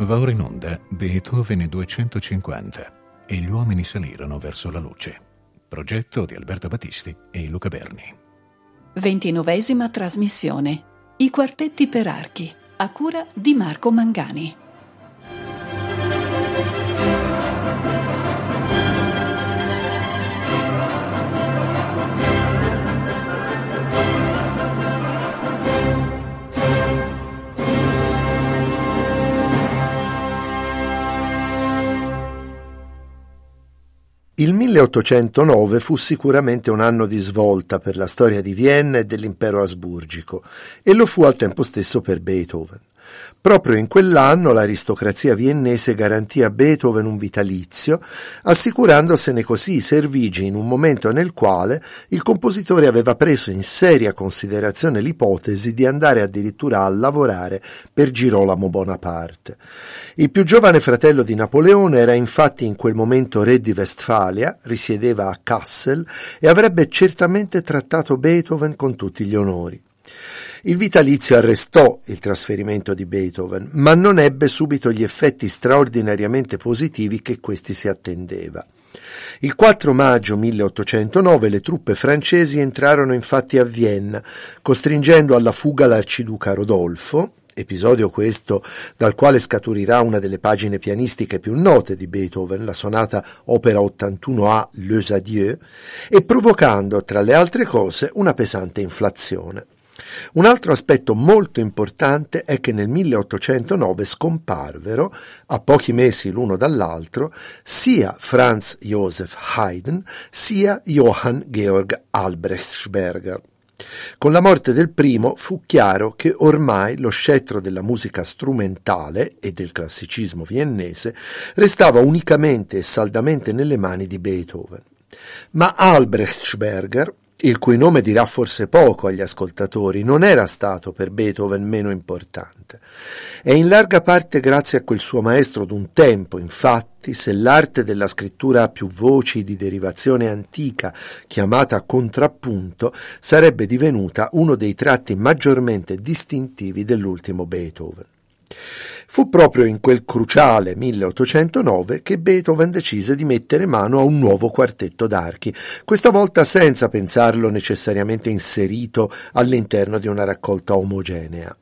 Va ora in onda Beethoven 250 e gli uomini salirono verso la luce. Progetto di Alberto Battisti e Luca Berni. Ventinovesima trasmissione. I quartetti per archi, a cura di Marco Mangani. Il 1809 fu sicuramente un anno di svolta per la storia di Vienna e dell'impero asburgico e lo fu al tempo stesso per Beethoven. Proprio in quell'anno l'aristocrazia viennese garantì a Beethoven un vitalizio, assicurandosene così i servigi in un momento nel quale il compositore aveva preso in seria considerazione l'ipotesi di andare addirittura a lavorare per Girolamo Bonaparte. Il più giovane fratello di Napoleone era infatti in quel momento re di Westfalia, risiedeva a Kassel e avrebbe certamente trattato Beethoven con tutti gli onori. Il vitalizio arrestò il trasferimento di Beethoven, ma non ebbe subito gli effetti straordinariamente positivi che questi si attendeva. Il 4 maggio 1809 le truppe francesi entrarono infatti a Vienna, costringendo alla fuga l'arciduca Rodolfo, episodio questo dal quale scaturirà una delle pagine pianistiche più note di Beethoven, la sonata opera 81A Les Adieux, e provocando, tra le altre cose, una pesante inflazione. Un altro aspetto molto importante è che nel 1809 scomparvero, a pochi mesi l'uno dall'altro, sia Franz Joseph Haydn sia Johann Georg Albrechtsberger. Con la morte del primo fu chiaro che ormai lo scettro della musica strumentale e del classicismo viennese restava unicamente e saldamente nelle mani di Beethoven. Ma Albrechtsberger il cui nome dirà forse poco agli ascoltatori, non era stato per Beethoven meno importante. È in larga parte grazie a quel suo maestro d'un tempo, infatti, se l'arte della scrittura a più voci di derivazione antica, chiamata contrappunto, sarebbe divenuta uno dei tratti maggiormente distintivi dell'ultimo Beethoven. Fu proprio in quel cruciale 1809 che Beethoven decise di mettere mano a un nuovo quartetto d'archi, questa volta senza pensarlo necessariamente inserito all'interno di una raccolta omogenea.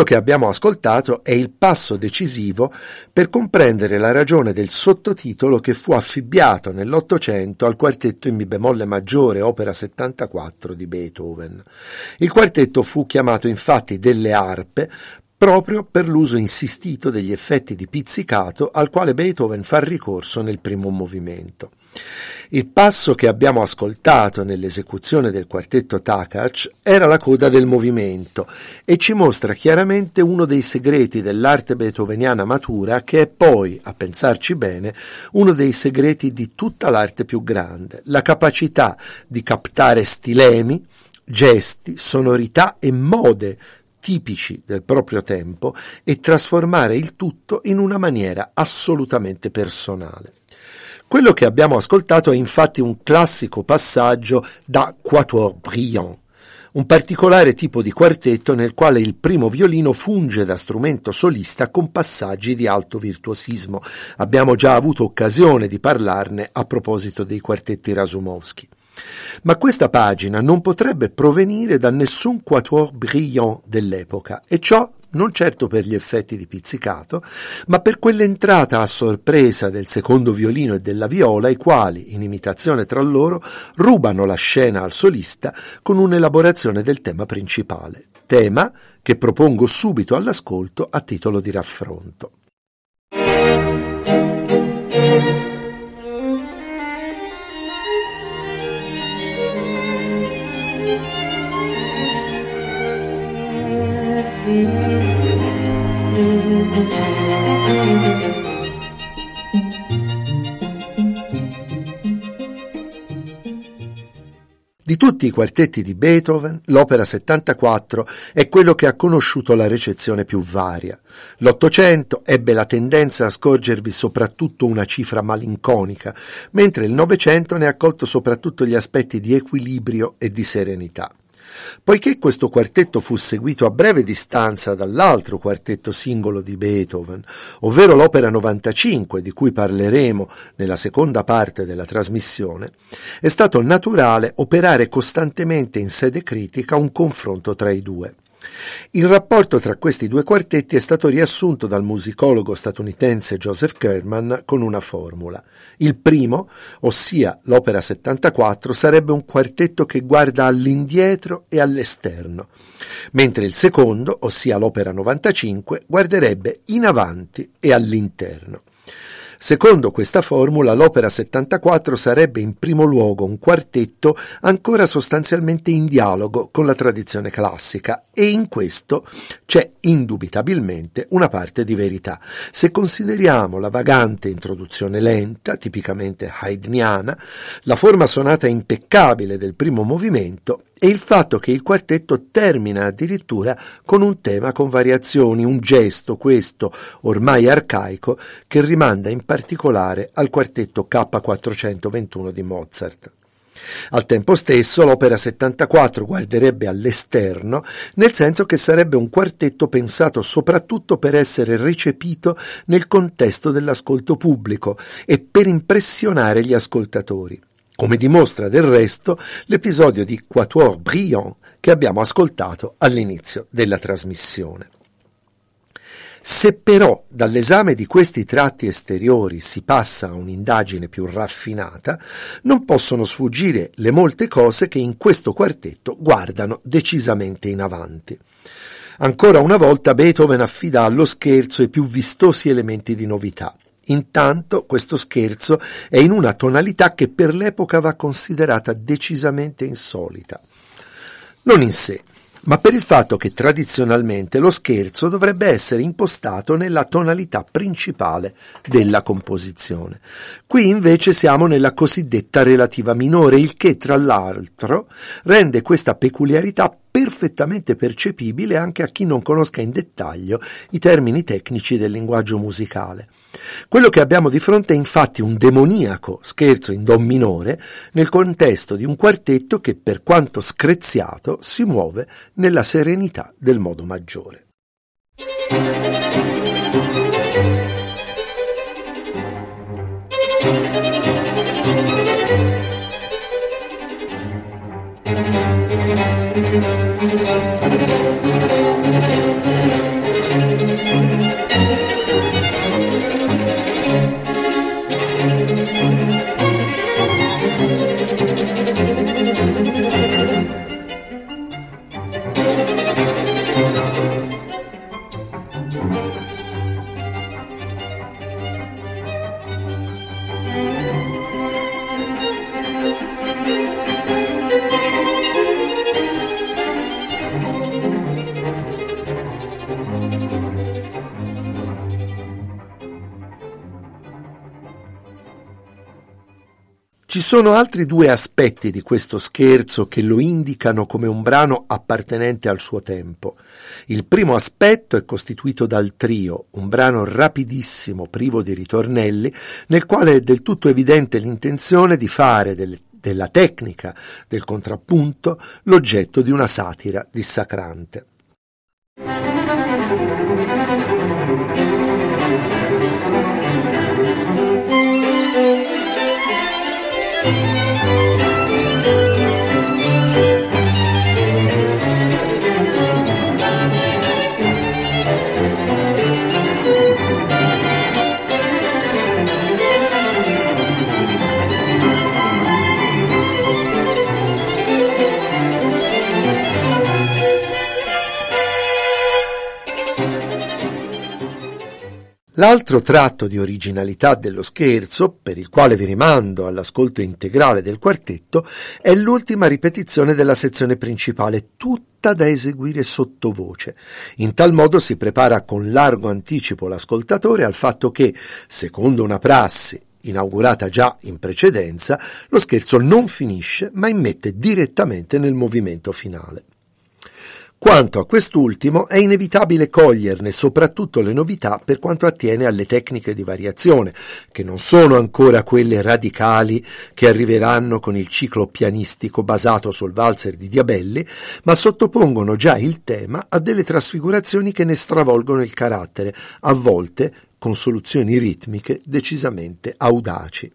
Quello che abbiamo ascoltato è il passo decisivo per comprendere la ragione del sottotitolo che fu affibbiato nell'Ottocento al quartetto in Mi bemolle maggiore, opera 74 di Beethoven. Il quartetto fu chiamato infatti delle arpe proprio per l'uso insistito degli effetti di pizzicato al quale Beethoven fa ricorso nel primo movimento. Il passo che abbiamo ascoltato nell'esecuzione del quartetto Takac era la coda del movimento e ci mostra chiaramente uno dei segreti dell'arte beethoveniana matura che è poi, a pensarci bene, uno dei segreti di tutta l'arte più grande, la capacità di captare stilemi, gesti, sonorità e mode tipici del proprio tempo e trasformare il tutto in una maniera assolutamente personale. Quello che abbiamo ascoltato è infatti un classico passaggio da Quatuor Brillant, un particolare tipo di quartetto nel quale il primo violino funge da strumento solista con passaggi di alto virtuosismo. Abbiamo già avuto occasione di parlarne a proposito dei quartetti Rasumowski. Ma questa pagina non potrebbe provenire da nessun quatuor brillant dell'epoca, e ciò non certo per gli effetti di pizzicato, ma per quell'entrata a sorpresa del secondo violino e della viola, i quali, in imitazione tra loro, rubano la scena al solista con un'elaborazione del tema principale, tema che propongo subito all'ascolto a titolo di raffronto. Di tutti i quartetti di Beethoven, l'opera 74 è quello che ha conosciuto la recezione più varia. L'Ottocento ebbe la tendenza a scorgervi soprattutto una cifra malinconica, mentre il Novecento ne ha colto soprattutto gli aspetti di equilibrio e di serenità. Poiché questo quartetto fu seguito a breve distanza dall'altro quartetto singolo di Beethoven, ovvero l'opera 95 di cui parleremo nella seconda parte della trasmissione, è stato naturale operare costantemente in sede critica un confronto tra i due. Il rapporto tra questi due quartetti è stato riassunto dal musicologo statunitense Joseph Kerman con una formula. Il primo, ossia l'opera 74, sarebbe un quartetto che guarda all'indietro e all'esterno, mentre il secondo, ossia l'opera 95, guarderebbe in avanti e all'interno. Secondo questa formula, l'opera 74 sarebbe in primo luogo un quartetto ancora sostanzialmente in dialogo con la tradizione classica e in questo c'è indubitabilmente una parte di verità. Se consideriamo la vagante introduzione lenta, tipicamente haydniana, la forma sonata impeccabile del primo movimento e il fatto che il quartetto termina addirittura con un tema con variazioni, un gesto, questo ormai arcaico, che rimanda in particolare al quartetto K421 di Mozart. Al tempo stesso l'opera 74 guarderebbe all'esterno, nel senso che sarebbe un quartetto pensato soprattutto per essere recepito nel contesto dell'ascolto pubblico e per impressionare gli ascoltatori come dimostra del resto l'episodio di Quatuor Brillant che abbiamo ascoltato all'inizio della trasmissione. Se però dall'esame di questi tratti esteriori si passa a un'indagine più raffinata, non possono sfuggire le molte cose che in questo quartetto guardano decisamente in avanti. Ancora una volta Beethoven affida allo scherzo i più vistosi elementi di novità. Intanto questo scherzo è in una tonalità che per l'epoca va considerata decisamente insolita. Non in sé, ma per il fatto che tradizionalmente lo scherzo dovrebbe essere impostato nella tonalità principale della composizione. Qui invece siamo nella cosiddetta relativa minore, il che tra l'altro rende questa peculiarità perfettamente percepibile anche a chi non conosca in dettaglio i termini tecnici del linguaggio musicale. Quello che abbiamo di fronte è infatti un demoniaco scherzo in Do minore nel contesto di un quartetto che, per quanto screziato, si muove nella serenità del modo maggiore. Sono altri due aspetti di questo scherzo che lo indicano come un brano appartenente al suo tempo. Il primo aspetto è costituito dal trio, un brano rapidissimo, privo di ritornelli, nel quale è del tutto evidente l'intenzione di fare delle della tecnica del contrappunto l'oggetto di una satira dissacrante. L'altro tratto di originalità dello scherzo, per il quale vi rimando all'ascolto integrale del quartetto, è l'ultima ripetizione della sezione principale, tutta da eseguire sottovoce. In tal modo si prepara con largo anticipo l'ascoltatore al fatto che, secondo una prassi inaugurata già in precedenza, lo scherzo non finisce ma immette direttamente nel movimento finale. Quanto a quest'ultimo è inevitabile coglierne soprattutto le novità per quanto attiene alle tecniche di variazione, che non sono ancora quelle radicali che arriveranno con il ciclo pianistico basato sul valzer di Diabelli, ma sottopongono già il tema a delle trasfigurazioni che ne stravolgono il carattere, a volte con soluzioni ritmiche decisamente audaci.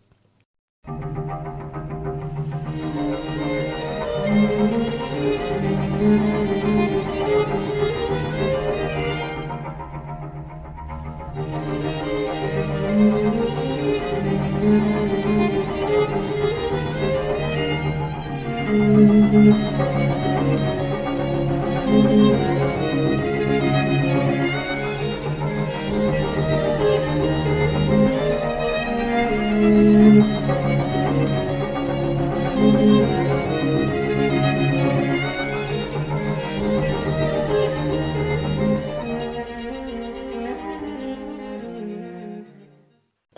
Thank you.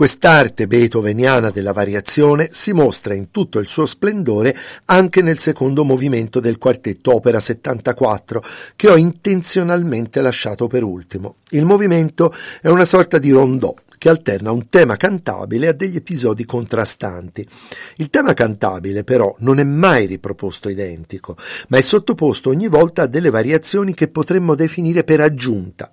Quest'arte beethoveniana della variazione si mostra in tutto il suo splendore anche nel secondo movimento del quartetto opera 74, che ho intenzionalmente lasciato per ultimo. Il movimento è una sorta di rondò che alterna un tema cantabile a degli episodi contrastanti. Il tema cantabile però non è mai riproposto identico, ma è sottoposto ogni volta a delle variazioni che potremmo definire per aggiunta.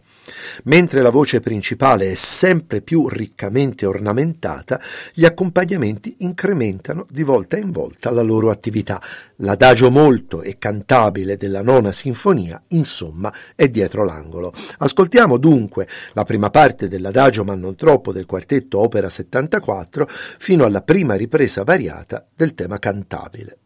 Mentre la voce principale è sempre più riccamente ornamentata, gli accompagnamenti incrementano di volta in volta la loro attività. L'adagio molto e cantabile della nona sinfonia, insomma, è dietro l'angolo. Ascoltiamo dunque la prima parte dell'adagio ma non troppo del quartetto opera 74 fino alla prima ripresa variata del tema cantabile.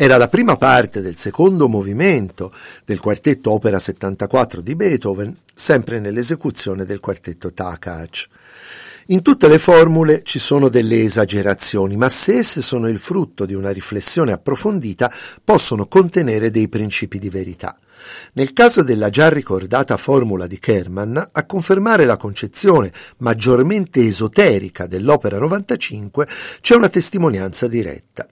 Era la prima parte del secondo movimento del quartetto opera 74 di Beethoven, sempre nell'esecuzione del quartetto Takacs. In tutte le formule ci sono delle esagerazioni, ma se esse sono il frutto di una riflessione approfondita, possono contenere dei principi di verità. Nel caso della già ricordata formula di Kerman, a confermare la concezione maggiormente esoterica dell'opera 95 c'è una testimonianza diretta.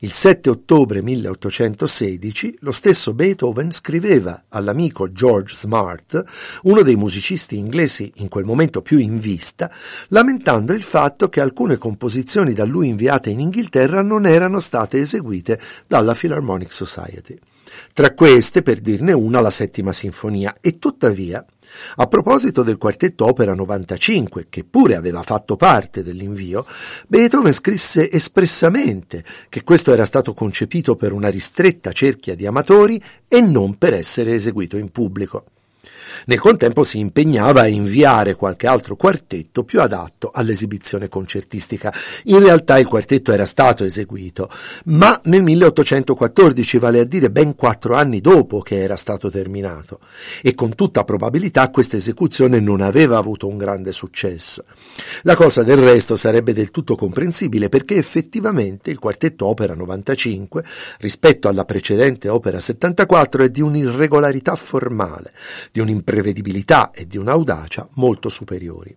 Il 7 ottobre 1816 lo stesso Beethoven scriveva all'amico George Smart, uno dei musicisti inglesi in quel momento più in vista, lamentando il fatto che alcune composizioni da lui inviate in Inghilterra non erano state eseguite dalla Philharmonic Society. Tra queste, per dirne una, la settima sinfonia, e tuttavia a proposito del quartetto Opera 95, che pure aveva fatto parte dell'invio, Beethoven scrisse espressamente che questo era stato concepito per una ristretta cerchia di amatori e non per essere eseguito in pubblico. Nel contempo si impegnava a inviare qualche altro quartetto più adatto all'esibizione concertistica. In realtà il quartetto era stato eseguito, ma nel 1814, vale a dire ben quattro anni dopo che era stato terminato, e con tutta probabilità questa esecuzione non aveva avuto un grande successo. La cosa del resto sarebbe del tutto comprensibile perché effettivamente il quartetto opera 95 rispetto alla precedente opera 74 è di un'irregolarità formale, di un imprevedibilità e di un'audacia molto superiori.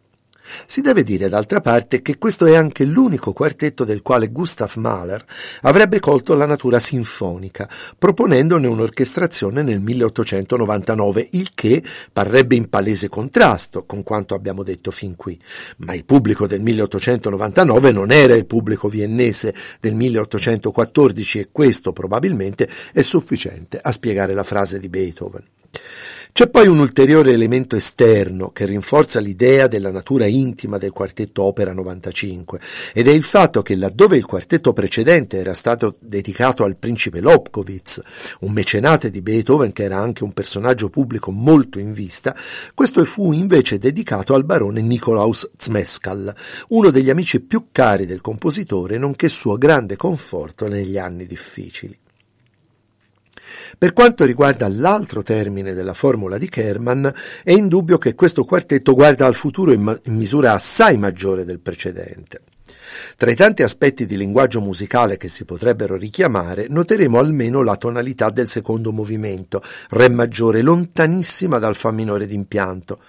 Si deve dire d'altra parte che questo è anche l'unico quartetto del quale Gustav Mahler avrebbe colto la natura sinfonica, proponendone un'orchestrazione nel 1899, il che parrebbe in palese contrasto con quanto abbiamo detto fin qui. Ma il pubblico del 1899 non era il pubblico viennese del 1814 e questo probabilmente è sufficiente a spiegare la frase di Beethoven. C'è poi un ulteriore elemento esterno che rinforza l'idea della natura intima del quartetto Opera 95 ed è il fatto che laddove il quartetto precedente era stato dedicato al principe Lobkowitz, un mecenate di Beethoven che era anche un personaggio pubblico molto in vista, questo fu invece dedicato al barone Nikolaus Zmeskal, uno degli amici più cari del compositore nonché suo grande conforto negli anni difficili. Per quanto riguarda l'altro termine della formula di Kerman, è indubbio che questo quartetto guarda al futuro in, ma- in misura assai maggiore del precedente. Tra i tanti aspetti di linguaggio musicale che si potrebbero richiamare, noteremo almeno la tonalità del secondo movimento, Re maggiore, lontanissima dal Fa minore d'impianto.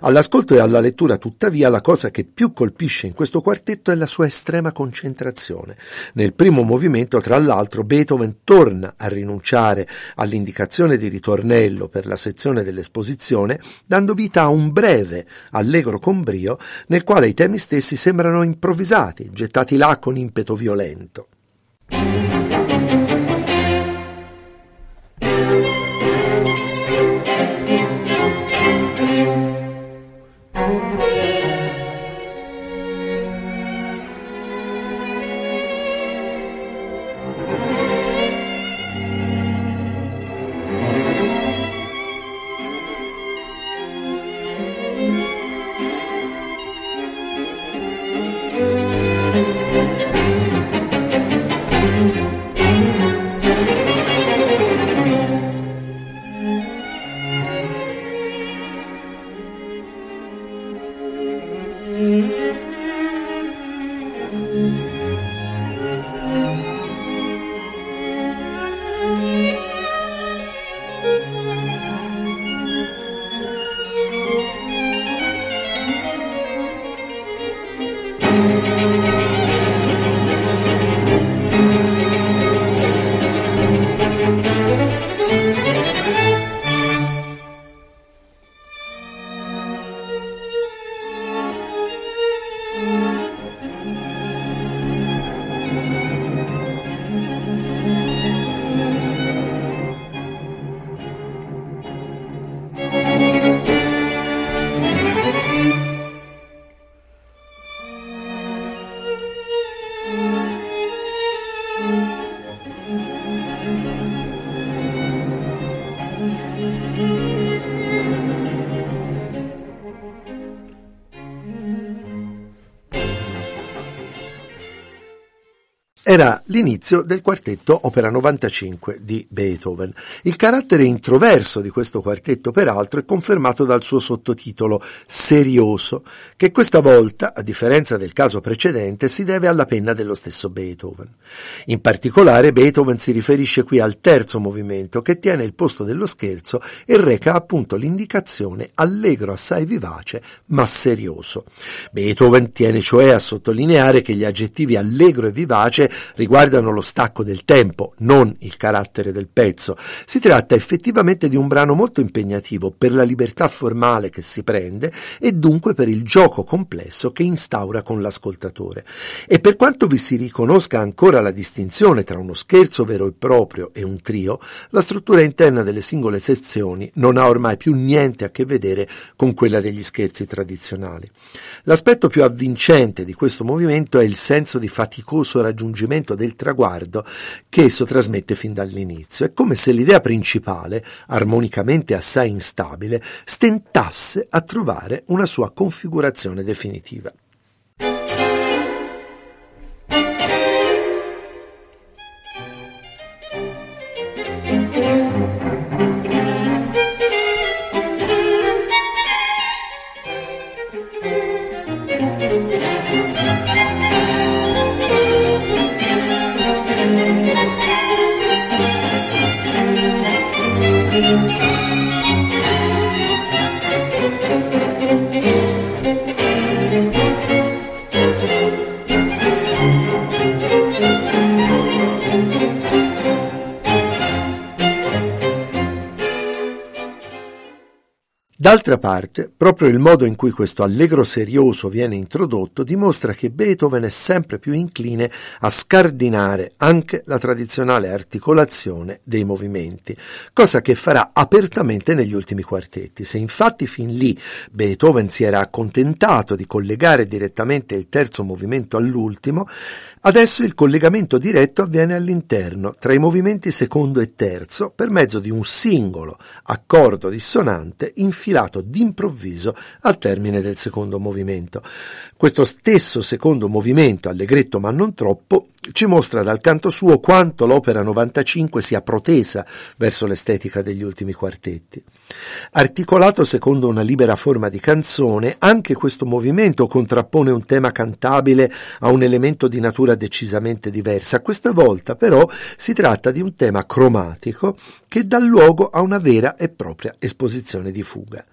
All'ascolto e alla lettura, tuttavia, la cosa che più colpisce in questo quartetto è la sua estrema concentrazione. Nel primo movimento, tra l'altro, Beethoven torna a rinunciare all'indicazione di ritornello per la sezione dell'esposizione, dando vita a un breve, allegro con brio, nel quale i temi stessi sembrano improvvisati, gettati là con impeto violento. L'inizio del quartetto opera 95 di Beethoven. Il carattere introverso di questo quartetto, peraltro, è confermato dal suo sottotitolo Serioso, che questa volta, a differenza del caso precedente, si deve alla penna dello stesso Beethoven. In particolare, Beethoven si riferisce qui al terzo movimento, che tiene il posto dello scherzo e reca appunto l'indicazione allegro assai vivace, ma serioso. Beethoven tiene cioè a sottolineare che gli aggettivi allegro e vivace riguardano lo stacco del tempo, non il carattere del pezzo. Si tratta effettivamente di un brano molto impegnativo per la libertà formale che si prende e dunque per il gioco complesso che instaura con l'ascoltatore. E per quanto vi si riconosca ancora la distinzione tra uno scherzo vero e proprio e un trio, la struttura interna delle singole sezioni non ha ormai più niente a che vedere con quella degli scherzi tradizionali. L'aspetto più avvincente di questo movimento è il senso di faticoso raggiungimento del traguardo che esso trasmette fin dall'inizio. È come se l'idea principale, armonicamente assai instabile, stentasse a trovare una sua configurazione definitiva. D'altra parte, proprio il modo in cui questo allegro serioso viene introdotto dimostra che Beethoven è sempre più incline a scardinare anche la tradizionale articolazione dei movimenti, cosa che farà apertamente negli ultimi quartetti. Se infatti fin lì Beethoven si era accontentato di collegare direttamente il terzo movimento all'ultimo, Adesso il collegamento diretto avviene all'interno, tra i movimenti secondo e terzo, per mezzo di un singolo accordo dissonante infilato d'improvviso al termine del secondo movimento. Questo stesso secondo movimento, allegretto ma non troppo, ci mostra dal canto suo quanto l'opera 95 sia protesa verso l'estetica degli ultimi quartetti. Articolato secondo una libera forma di canzone, anche questo movimento contrappone un tema cantabile a un elemento di natura decisamente diversa. Questa volta però si tratta di un tema cromatico che dà luogo a una vera e propria esposizione di fuga.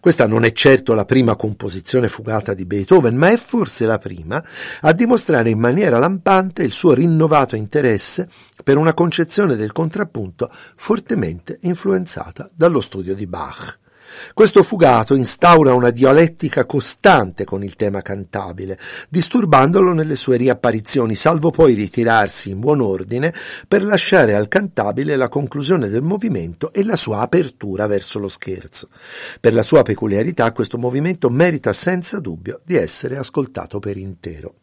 Questa non è certo la prima composizione fugata di Beethoven, ma è forse la prima a dimostrare in maniera lampante il suo rinnovato interesse per una concezione del contrappunto fortemente influenzata dallo studio di Bach. Questo fugato instaura una dialettica costante con il tema cantabile, disturbandolo nelle sue riapparizioni, salvo poi ritirarsi in buon ordine per lasciare al cantabile la conclusione del movimento e la sua apertura verso lo scherzo. Per la sua peculiarità questo movimento merita senza dubbio di essere ascoltato per intero.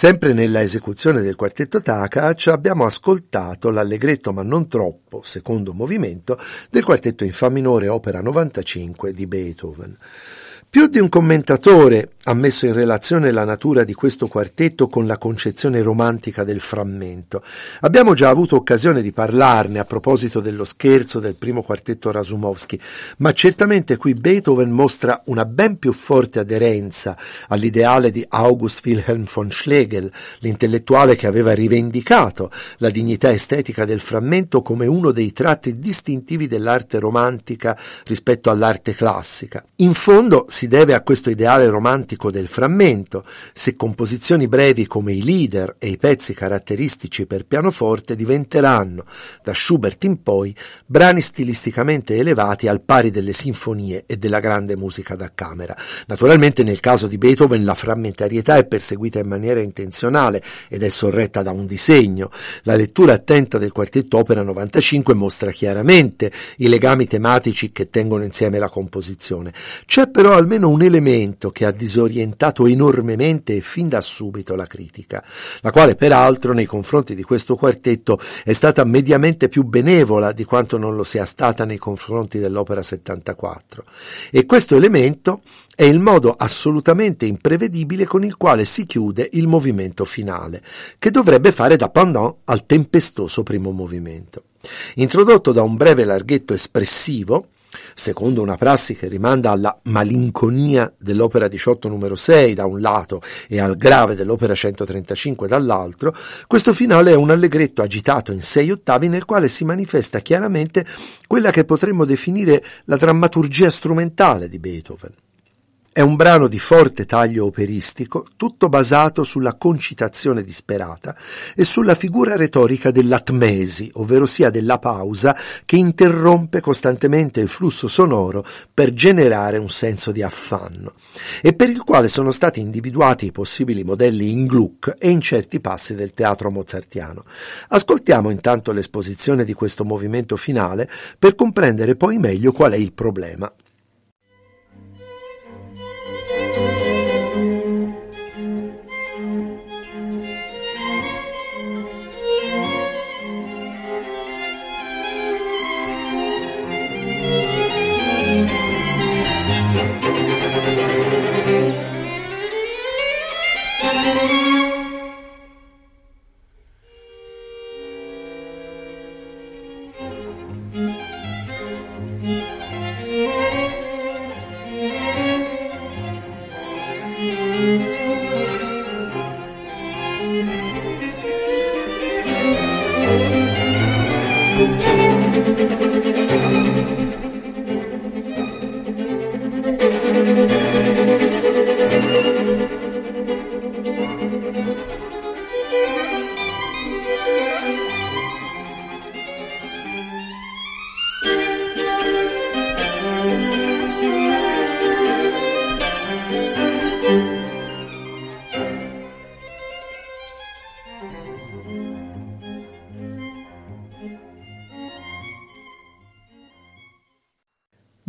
Sempre nella esecuzione del quartetto Takac abbiamo ascoltato l'allegretto ma non troppo, secondo movimento, del quartetto in Fa minore opera 95 di Beethoven. Più di un commentatore ha messo in relazione la natura di questo quartetto con la concezione romantica del frammento. Abbiamo già avuto occasione di parlarne a proposito dello scherzo del primo quartetto Rasumovsky, ma certamente qui Beethoven mostra una ben più forte aderenza all'ideale di August Wilhelm von Schlegel, l'intellettuale che aveva rivendicato la dignità estetica del frammento come uno dei tratti distintivi dell'arte romantica rispetto all'arte classica. In fondo si deve a questo ideale romantico del frammento, se composizioni brevi come i leader e i pezzi caratteristici per pianoforte diventeranno, da Schubert in poi, brani stilisticamente elevati al pari delle sinfonie e della grande musica da camera. Naturalmente nel caso di Beethoven la frammentarietà è perseguita in maniera intenzionale ed è sorretta da un disegno. La lettura attenta del quartetto opera 95 mostra chiaramente i legami tematici che tengono insieme la composizione. C'è però al almeno un elemento che ha disorientato enormemente e fin da subito la critica, la quale peraltro nei confronti di questo quartetto è stata mediamente più benevola di quanto non lo sia stata nei confronti dell'opera 74. E questo elemento è il modo assolutamente imprevedibile con il quale si chiude il movimento finale, che dovrebbe fare da pendant al tempestoso primo movimento. Introdotto da un breve larghetto espressivo, secondo una prassi che rimanda alla malinconia dell'opera 18 numero 6 da un lato e al grave dell'opera 135 dall'altro, questo finale è un allegretto agitato in sei ottavi nel quale si manifesta chiaramente quella che potremmo definire la drammaturgia strumentale di Beethoven. È un brano di forte taglio operistico, tutto basato sulla concitazione disperata e sulla figura retorica dell'atmesi, ovvero sia della pausa che interrompe costantemente il flusso sonoro per generare un senso di affanno, e per il quale sono stati individuati i possibili modelli in Gluck e in certi passi del teatro mozartiano. Ascoltiamo intanto l'esposizione di questo movimento finale per comprendere poi meglio qual è il problema.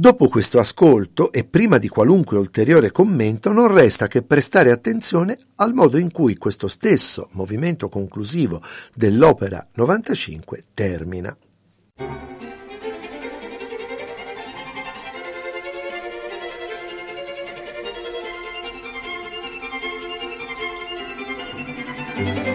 Dopo questo ascolto e prima di qualunque ulteriore commento non resta che prestare attenzione al modo in cui questo stesso movimento conclusivo dell'opera 95 termina. Questo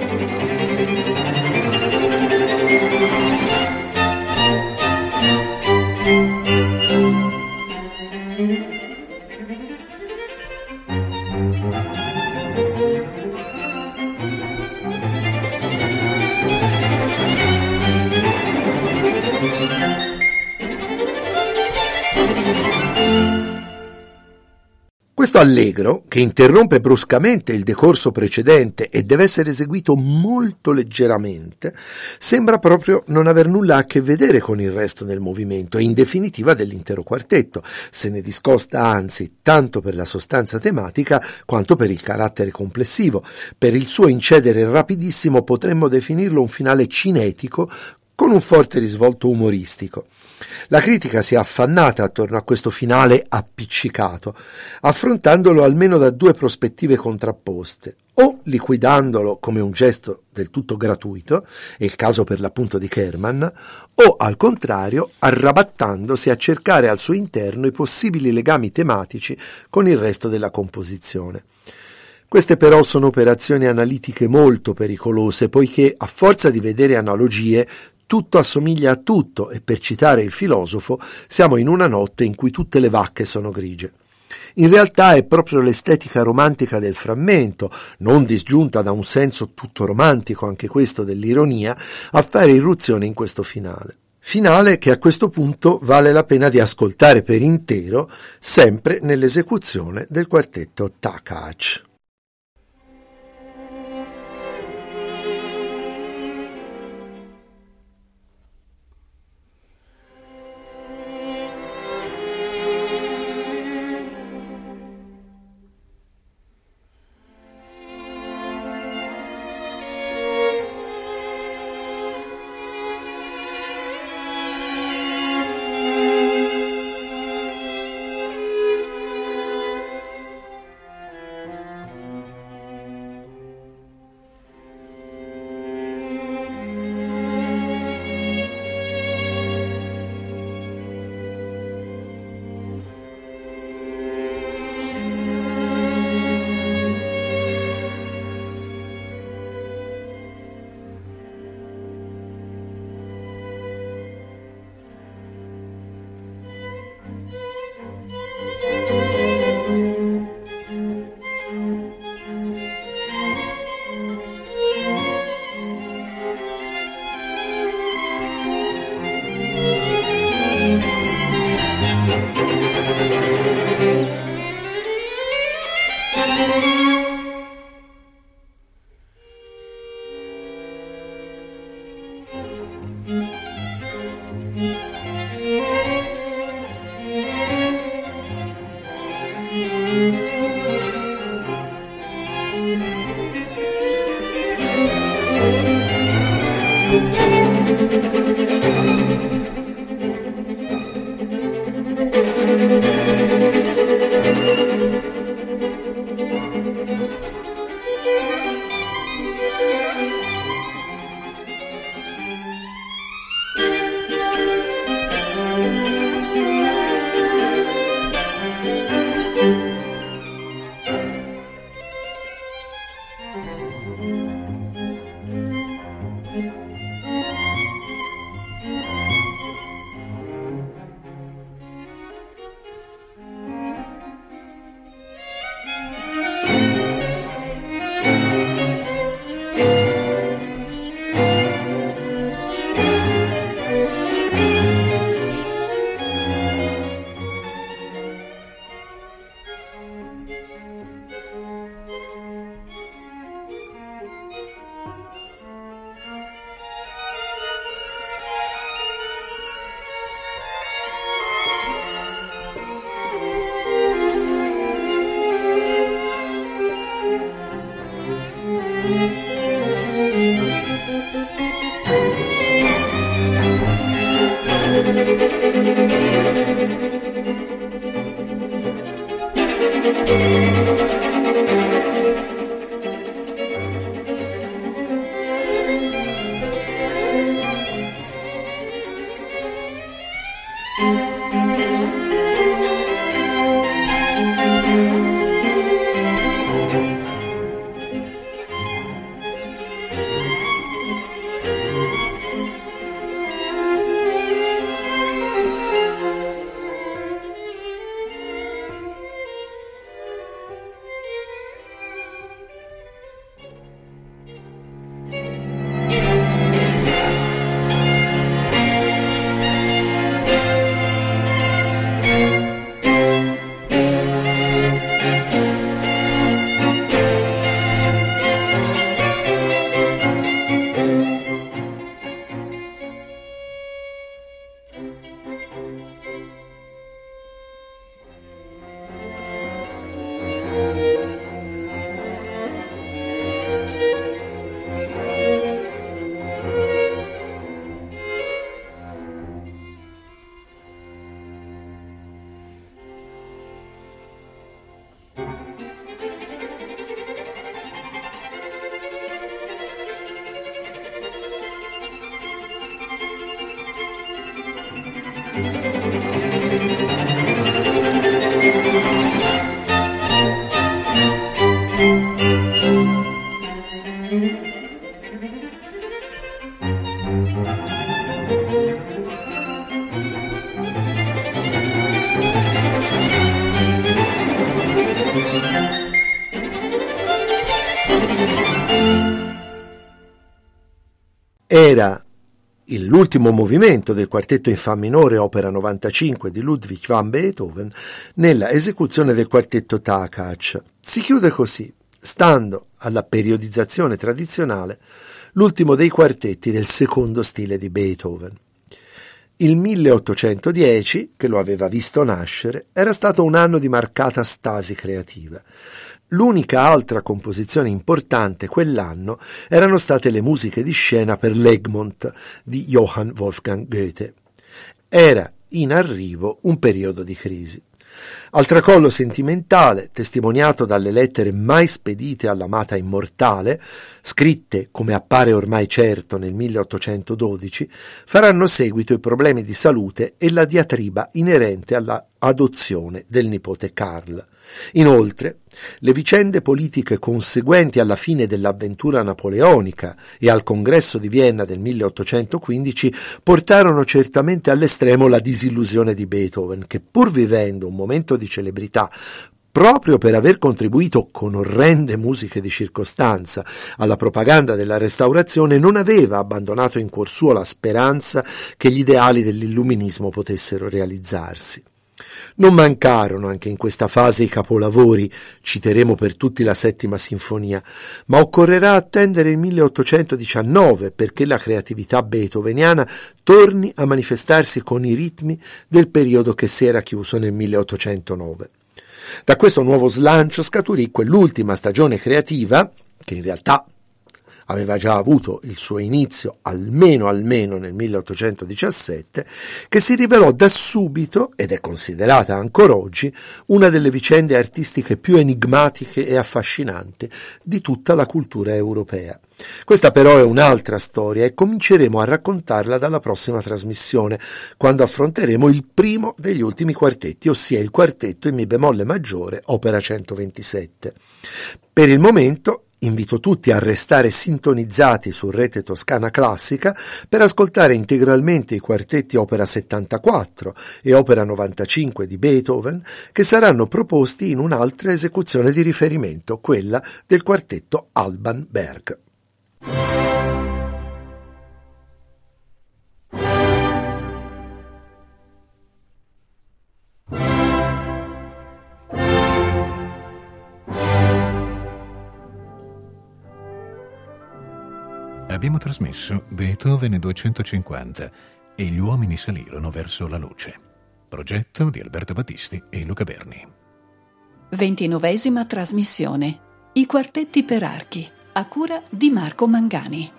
allegro, che interrompe bruscamente il decorso precedente e deve essere eseguito molto leggeramente, sembra proprio non aver nulla a che vedere con il resto del movimento e in definitiva dell'intero quartetto. Se ne discosta anzi tanto per la sostanza tematica quanto per il carattere complessivo. Per il suo incedere rapidissimo potremmo definirlo un finale cinetico con un forte risvolto umoristico. La critica si è affannata attorno a questo finale appiccicato, affrontandolo almeno da due prospettive contrapposte. o liquidandolo come un gesto del tutto gratuito, è il caso per l'appunto di Kerman, o al contrario arrabattandosi a cercare al suo interno i possibili legami tematici con il resto della composizione. Queste però sono operazioni analitiche molto pericolose, poiché a forza di vedere analogie tutto assomiglia a tutto e per citare il filosofo siamo in una notte in cui tutte le vacche sono grigie. In realtà è proprio l'estetica romantica del frammento, non disgiunta da un senso tutto romantico, anche questo dell'ironia, a fare irruzione in questo finale. Finale che a questo punto vale la pena di ascoltare per intero, sempre nell'esecuzione del quartetto Takac. L'ultimo movimento del quartetto in fa minore opera 95 di Ludwig van Beethoven nella esecuzione del quartetto Takacs. Si chiude così, stando alla periodizzazione tradizionale, l'ultimo dei quartetti del secondo stile di Beethoven. Il 1810, che lo aveva visto nascere, era stato un anno di marcata stasi creativa. L'unica altra composizione importante quell'anno erano state le musiche di scena per l'Egmont di Johann Wolfgang Goethe. Era in arrivo un periodo di crisi. Al tracollo sentimentale, testimoniato dalle lettere mai spedite all'amata immortale, scritte, come appare ormai certo, nel 1812, faranno seguito i problemi di salute e la diatriba inerente alla adozione del nipote Karl. Inoltre, le vicende politiche conseguenti alla fine dell'avventura napoleonica e al congresso di Vienna del 1815 portarono certamente all'estremo la disillusione di Beethoven, che pur vivendo un momento di celebrità proprio per aver contribuito con orrende musiche di circostanza alla propaganda della restaurazione, non aveva abbandonato in cuor suo la speranza che gli ideali dell'illuminismo potessero realizzarsi. Non mancarono anche in questa fase i capolavori, citeremo per tutti la settima sinfonia, ma occorrerà attendere il 1819 perché la creatività beethoveniana torni a manifestarsi con i ritmi del periodo che si era chiuso nel 1809. Da questo nuovo slancio scaturì quell'ultima stagione creativa, che in realtà aveva già avuto il suo inizio almeno almeno nel 1817, che si rivelò da subito, ed è considerata ancora oggi, una delle vicende artistiche più enigmatiche e affascinanti di tutta la cultura europea. Questa però è un'altra storia e cominceremo a raccontarla dalla prossima trasmissione, quando affronteremo il primo degli ultimi quartetti, ossia il quartetto in Mi bemolle maggiore, opera 127. Per il momento Invito tutti a restare sintonizzati su Rete Toscana Classica per ascoltare integralmente i quartetti Opera 74 e Opera 95 di Beethoven che saranno proposti in un'altra esecuzione di riferimento, quella del quartetto Alban Berg. Abbiamo trasmesso Beethoven 250 e gli uomini salirono verso la luce. Progetto di Alberto Battisti e Luca Berni. Ventinovesima trasmissione. I quartetti per archi, a cura di Marco Mangani.